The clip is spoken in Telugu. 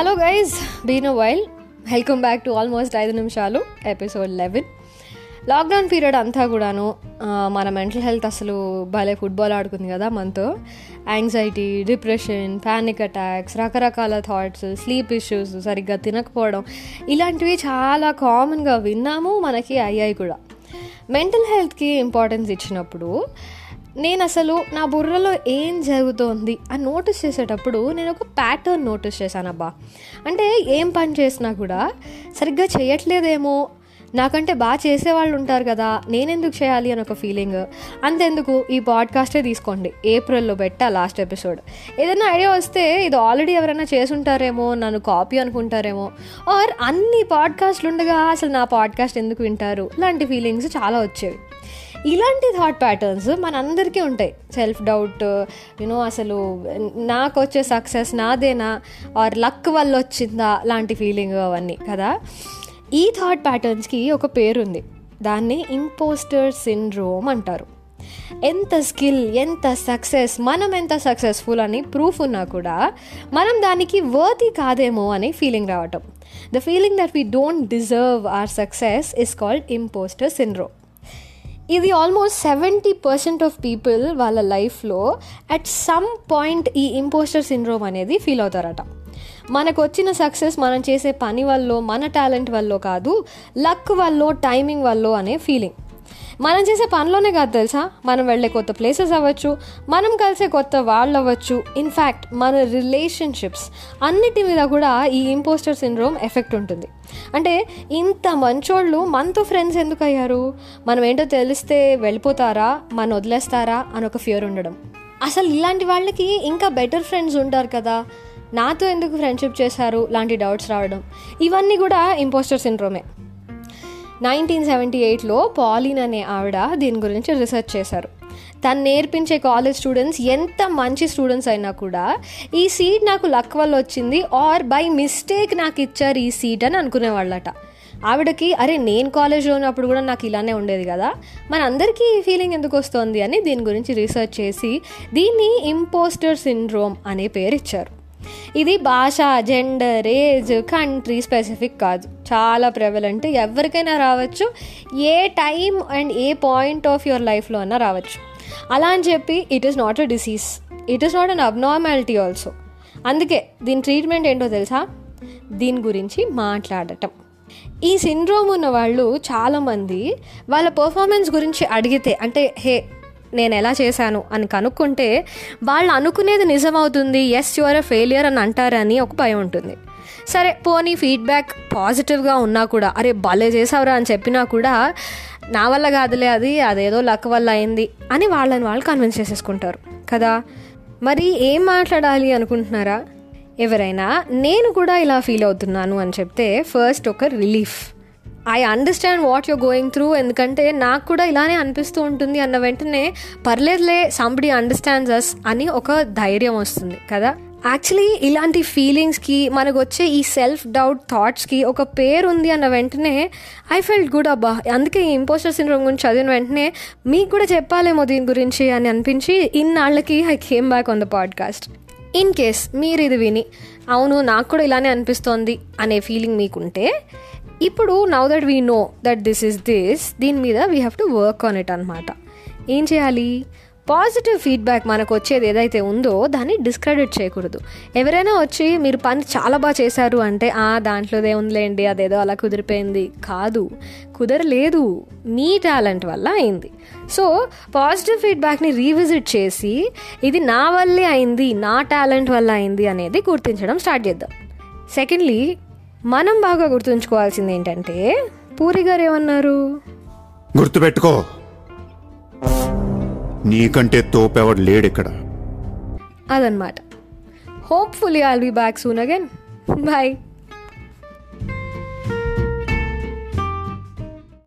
Hello guys been a while welcome back to almost ఐదు నిమిషాలు ఎపిసోడ్ లెవెన్ లాక్డౌన్ పీరియడ్ అంతా కూడాను మన మెంటల్ హెల్త్ అసలు భలే ఫుట్బాల్ ఆడుకుంది కదా మనతో. యాంగ్జైటీ డిప్రెషన్ ప్యానిక్ అటాక్స్ రకరకాల థాట్స్ స్లీప్ ఇష్యూస్ సరిగ్గా తినకపోవడం ఇలాంటివి చాలా కామన్గా విన్నాము మనకి అయ్యాయి కూడా. మెంటల్ హెల్త్కి ఇంపార్టెన్స్ ఇచ్చినప్పుడు నేను అసలు నా బుర్రలో ఏం జరుగుతోంది అని నోటీస్ చేసేటప్పుడు నేను ఒక ప్యాటర్న్ నోటీస్ చేశానబ్బా. అంటే ఏం పని చేసినా కూడా సరిగ్గా చేయట్లేదేమో. నాకంటే బాగా చేసేవాళ్ళు ఉంటారు కదా నేనెందుకు చేయాలి అని ఒక ఫీలింగ్ అంతెందుకు ఈ పాడ్కాస్టే తీసుకోండి. ఏప్రిల్లో పెట్టా లాస్ట్ ఎపిసోడ్ ఏదైనా ఐడియా వస్తే ఇది ఆల్రెడీ ఎవరైనా చేసుంటారేమో నన్ను కాపీ అనుకుంటారేమో. ఆర్ అన్ని పాడ్కాస్ట్లు ఉండగా అసలు నా పాడ్కాస్ట్ ఎందుకు వింటారు? లాంటి ఫీలింగ్స్ చాలా వచ్చేవి. ఇలాంటి థాట్ ప్యాటర్న్స్ మనందరికీ ఉంటాయి. సెల్ఫ్ డౌట్ యూనో అసలు నాకు వచ్చే సక్సెస్ నాదేనా? ఆర్ లక్ వల్ల వచ్చిందా? లాంటి ఫీలింగ్ అవన్నీ కదా? ఈ థాట్ ప్యాటర్న్స్కి ఒక పేరుంది. దాన్ని ఇంపోస్టర్ సిండ్రోమ్ అంటారు. ఎంత స్కిల్ ఎంత సక్సెస్ మనం ఎంత సక్సెస్ఫుల్ అని ప్రూఫ్ ఉన్నా కూడా మనం దానికి వర్తి కాదేమో అని ఫీలింగ్ రావటం. The feeling that we don't deserve our success is called impostor syndrome ఇది almost seventy percent of people వాళ్ళ లైఫ్లో అట్ సమ్ పాయింట్ ఈ ఇంపోస్టర్ సిండ్రోమ్ అనేది ఫీల్ అవుతారట. మనకు వచ్చిన సక్సెస్ మనం చేసే పని వల్ల మన టాలెంట్ వల్ల కాదు లక్ వల్ల టైమింగ్ వల్ల అనే ఫీలింగ్ మనం చేసే పనిలోనే కాదు తెలుసా? మనం వెళ్ళే కొత్త ప్లేసెస్ అవ్వచ్చు మనం కలిసే కొత్త వాళ్ళు అవ్వచ్చు. ఇన్ఫ్యాక్ట్ మన రిలేషన్షిప్స్ అన్నిటి మీద కూడా ఈ ఇంపోస్టర్ సిండ్రోమ్ ఎఫెక్ట్ ఉంటుంది. అంటే ఇంత మంచోళ్ళు మనతో ఫ్రెండ్స్ ఎందుకు అయ్యారు? మనం ఏంటో తెలిస్తే వెళ్ళిపోతారా? మన వదిలేస్తారా? అని ఒక ఫియర్ ఉండడం. అసలు ఇలాంటి వాళ్ళకి ఇంకా బెటర్ ఫ్రెండ్స్ ఉంటారు కదా? నాతో ఎందుకు ఫ్రెండ్షిప్ చేశారు? లాంటి డౌట్స్ రావడం. ఇవన్నీ కూడా ఇంపోస్టర్ సిండ్రోమే నైన్టీన్ సెవెంటీ ఎయిట్లో పాలిన్ అనే ఆవిడ దీని గురించి రీసెర్చ్ చేశారు. తను నేర్పించే కాలేజ్ స్టూడెంట్స్ ఎంత మంచి స్టూడెంట్స్ అయినా కూడా ఈ సీట్ నాకు లక్ వల్ల వచ్చింది ఆర్ బై మిస్టేక్ నాకు ఇచ్చారు ఈ సీట్ అని అనుకునేవాళ్ళట. ఆవిడకి అరే నేను కాలేజ్లో ఉన్నప్పుడు కూడా నాకు ఇలానే ఉండేది కదా మన అందరికీ ఈ ఫీలింగ్ ఎందుకు వస్తుంది అని దీని గురించి రీసెర్చ్ చేసి దీన్ని ఇంపోస్టర్ సిండ్రోమ్ అనే పేరు ఇచ్చారు. ఇది భాష జెండర్ ఏజ్ కంట్రీ స్పెసిఫిక్ కాదు. చాలా ప్రెవలెంట్ ఎవరికైనా రావచ్చు ఏ time and A point of your లైఫ్లో అన్నా రావచ్చు. అలా అని చెప్పి it is not a disease it is not an abnormality also అందుకే దీని ట్రీట్మెంట్ ఏంటో తెలుసా? దీని గురించి మాట్లాడటం. ఈ సిండ్రోమ్ ఉన్న వాళ్ళు చాలామంది వాళ్ళ పర్ఫార్మెన్స్ గురించి అడిగితే అంటే హే నేను ఎలా చేశాను అని కనుక్కుంటే వాళ్ళు అనుకునేది నిజమవుతుంది. ఎస్ యువర్ ఎ ఫెయిలియర్ అని అంటారని ఒక భయం ఉంటుంది. సరే పోనీ ఫీడ్బ్యాక్ పాజిటివ్గా ఉన్నా కూడా అరే భలే చేసావురా అని చెప్పినా కూడా నా వల్ల కాదులే అది అదేదో లక్ వల్ల అయింది అని వాళ్ళని వాళ్ళు కన్విన్స్ చేసేసుకుంటారు. కదా? మరి ఏం మాట్లాడాలి అనుకుంటున్నారా? ఎవరైనా నేను కూడా ఇలా ఫీల్ అవుతున్నాను అని చెప్తే ఫస్ట్ ఒక relief I understand what you're going through ఎందుకంటే నాకు కూడా ఇలానే అనిపిస్తూ ఉంటుంది అన్న వెంటనే పర్లేదులే సంబడి అండర్స్టాండ్స్ అస్ అని ఒక ధైర్యం వస్తుంది కదా? యాక్చువల్లీ ఇలాంటి ఫీలింగ్స్కి మనకు వచ్చే ఈ సెల్ఫ్ డౌట్ థాట్స్కి ఒక పేరు ఉంది అన్న వెంటనే ఐ ఫెల్ట్ గుడ్ అబ్బా. అందుకే ఈ ఇంపోస్టర్ సిండ్రోమ్ గురించి చదివిన వెంటనే మీకు కూడా చెప్పాలేమో దీని గురించి అని అనిపించి ఇన్నాళ్ళకి I came back on the podcast in case మీరు ఇది విని అవును నాకు కూడా ఇలానే అనిపిస్తోంది అనే ఫీలింగ్ మీకుంటే ఇప్పుడు now that we know that this is this దీని మీద we have to work on it అనమాట ఏం చేయాలి? పాజిటివ్ ఫీడ్బ్యాక్ మనకు వచ్చేది ఏదైతే ఉందో దాన్ని డిస్క్రెడిట్ చేయకూడదు. ఎవరైనా వచ్చి మీరు పని చాలా బాగా చేశారు అంటే ఆ దాంట్లోదే ఉందిలేండి అదేదో అలా కుదిరిపోయింది. కాదు. కుదరలేదు. మీ టాలెంట్ వల్ల అయింది. సో పాజిటివ్ ఫీడ్బ్యాక్ని రీవిజిట్ చేసి ఇది నా వల్లే అయింది నా టాలెంట్ వల్ల అయింది అనేది గుర్తించడం స్టార్ట్ చేద్దాం. సెకండ్లీ మనం బాగా గుర్తుంచుకోవాల్సింది ఏంటంటే పూరి గారు ఏమన్నారు? గుర్తుపెట్టుకో. నీకంటే తోపెవడు లేడిక్కడ. అదనమాట. Hopefully I'll be back soon again bye